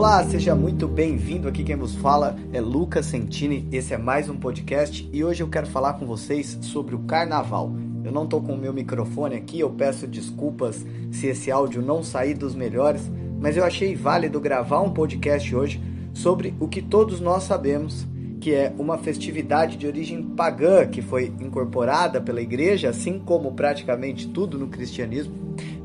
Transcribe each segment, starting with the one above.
Olá, seja muito bem-vindo. Aqui quem vos fala é Lucas Sentini. Esse é mais um podcast e hoje eu quero falar com vocês sobre o carnaval. Eu não estou com o meu microfone aqui, eu peço desculpas se esse áudio não sair dos melhores, mas eu achei válido gravar um podcast hoje sobre o que todos nós sabemos, que é uma festividade de origem pagã que foi incorporada pela igreja, assim como praticamente tudo no cristianismo,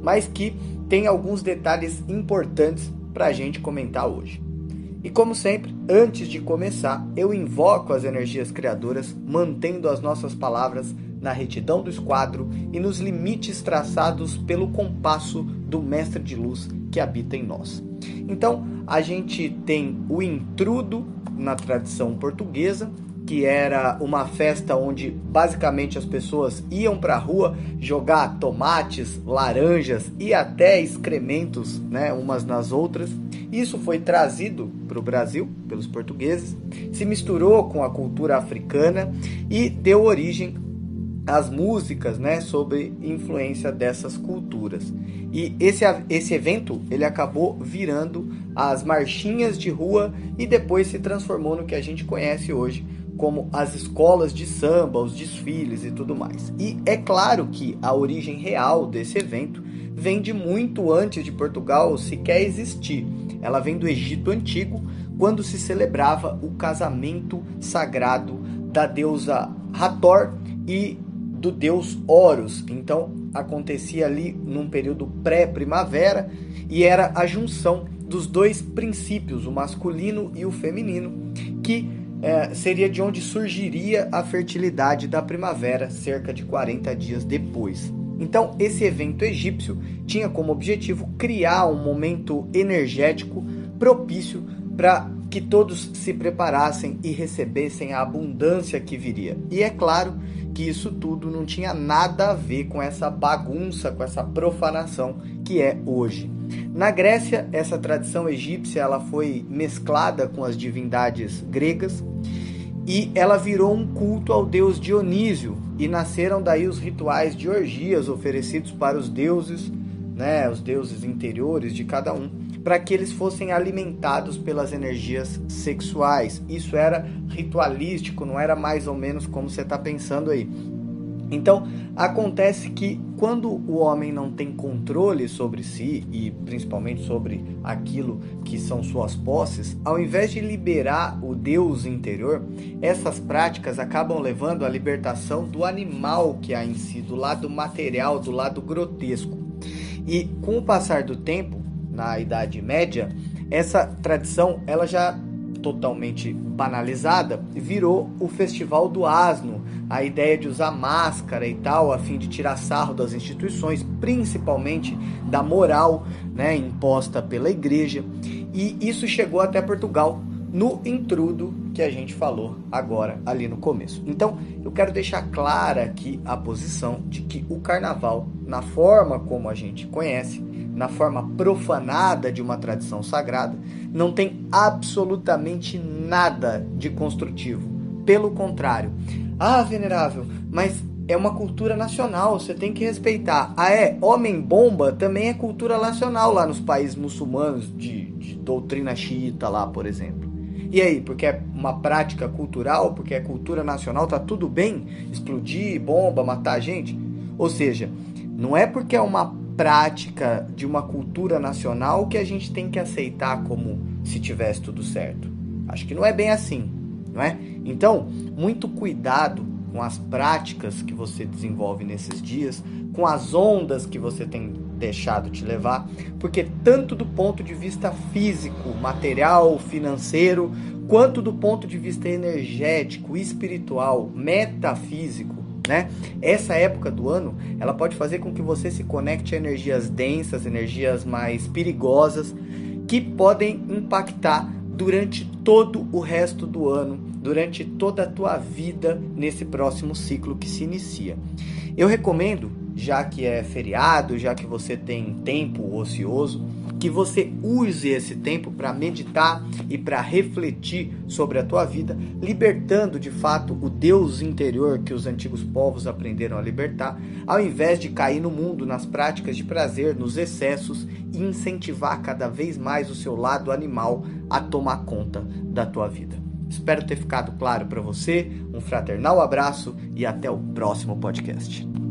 mas que tem alguns detalhes importantes para a gente comentar hoje. E como sempre, antes de começar, eu invoco as energias criadoras, mantendo as nossas palavras na retidão do esquadro e nos limites traçados pelo compasso do Mestre de Luz que habita em nós. Então, a gente tem o intrudo na tradição portuguesa, que era uma festa onde basicamente as pessoas iam para a rua jogar tomates, laranjas e até excrementos, né, umas nas outras. Isso foi trazido para o Brasil pelos portugueses, se misturou com a cultura africana e deu origem às músicas, né, sobre influência dessas culturas. E esse, esse evento ele acabou virando as marchinhas de rua e depois se transformou no que a gente conhece hoje como as escolas de samba, os desfiles e tudo mais. E é claro que a origem real desse evento vem de muito antes de Portugal sequer existir. Ela vem do Egito Antigo, quando se celebrava o casamento sagrado da deusa Hathor e do deus Horus. Então acontecia ali num período pré-primavera e era a junção dos dois princípios, o masculino e o feminino, que é, seria de onde surgiria a fertilidade da primavera, cerca de 40 dias depois. Então, esse evento egípcio tinha como objetivo criar um momento energético propício para que todos se preparassem e recebessem a abundância que viria. E é claro que isso tudo não tinha nada a ver com essa bagunça, com essa profanação que é hoje. Na Grécia, essa tradição egípcia ela foi mesclada com as divindades gregas e ela virou um culto ao deus Dionísio e nasceram daí os rituais de orgias oferecidos para os deuses, né, os deuses interiores de cada um, para que eles fossem alimentados pelas energias sexuais. Isso era ritualístico, não era mais ou menos como você está pensando aí. Então, acontece que quando o homem não tem controle sobre si e principalmente sobre aquilo que são suas posses, ao invés de liberar o Deus interior, essas práticas acabam levando à libertação do animal que há em si, do lado material, do lado grotesco. E com o passar do tempo, na Idade Média, essa tradição ela já totalmente banalizada, virou o Festival do Asno, a ideia de usar máscara e tal, a fim de tirar sarro das instituições, principalmente da moral né, imposta pela igreja. E isso chegou até Portugal no intrudo que a gente falou agora ali no começo. Então, eu quero deixar clara aqui a posição de que o carnaval, na forma como a gente conhece, na forma profanada de uma tradição sagrada, não tem absolutamente nada de construtivo. Pelo contrário, ah, venerável, mas é uma cultura nacional, você tem que respeitar. Ah, é? Homem-bomba também é cultura nacional lá nos países muçulmanos de, de doutrina xiita lá, por exemplo. E aí, porque é uma prática cultural, porque é cultura nacional, tá tudo bem explodir bomba, matar gente? Ou seja, não é porque é uma prática de uma cultura nacional que a gente tem que aceitar como se tivesse tudo certo. Acho que não é bem assim, não é? Então, muito cuidado com as práticas que você desenvolve nesses dias, com as ondas que você tem deixado te levar, porque tanto do ponto de vista físico, material, financeiro, quanto do ponto de vista energético, espiritual, metafísico, né? Essa época do ano, ela pode fazer com que você se conecte a energias densas, energias mais perigosas, que podem impactar durante todo o resto do ano, durante toda a tua vida nesse próximo ciclo que se inicia. Eu recomendo, já que é feriado, já que você tem tempo ocioso, que você use esse tempo para meditar e para refletir sobre a tua vida, libertando de fato o Deus interior que os antigos povos aprenderam a libertar, ao invés de cair no mundo nas práticas de prazer, nos excessos e incentivar cada vez mais o seu lado animal a tomar conta da tua vida. Espero ter ficado claro para você. Um fraternal abraço e até o próximo podcast.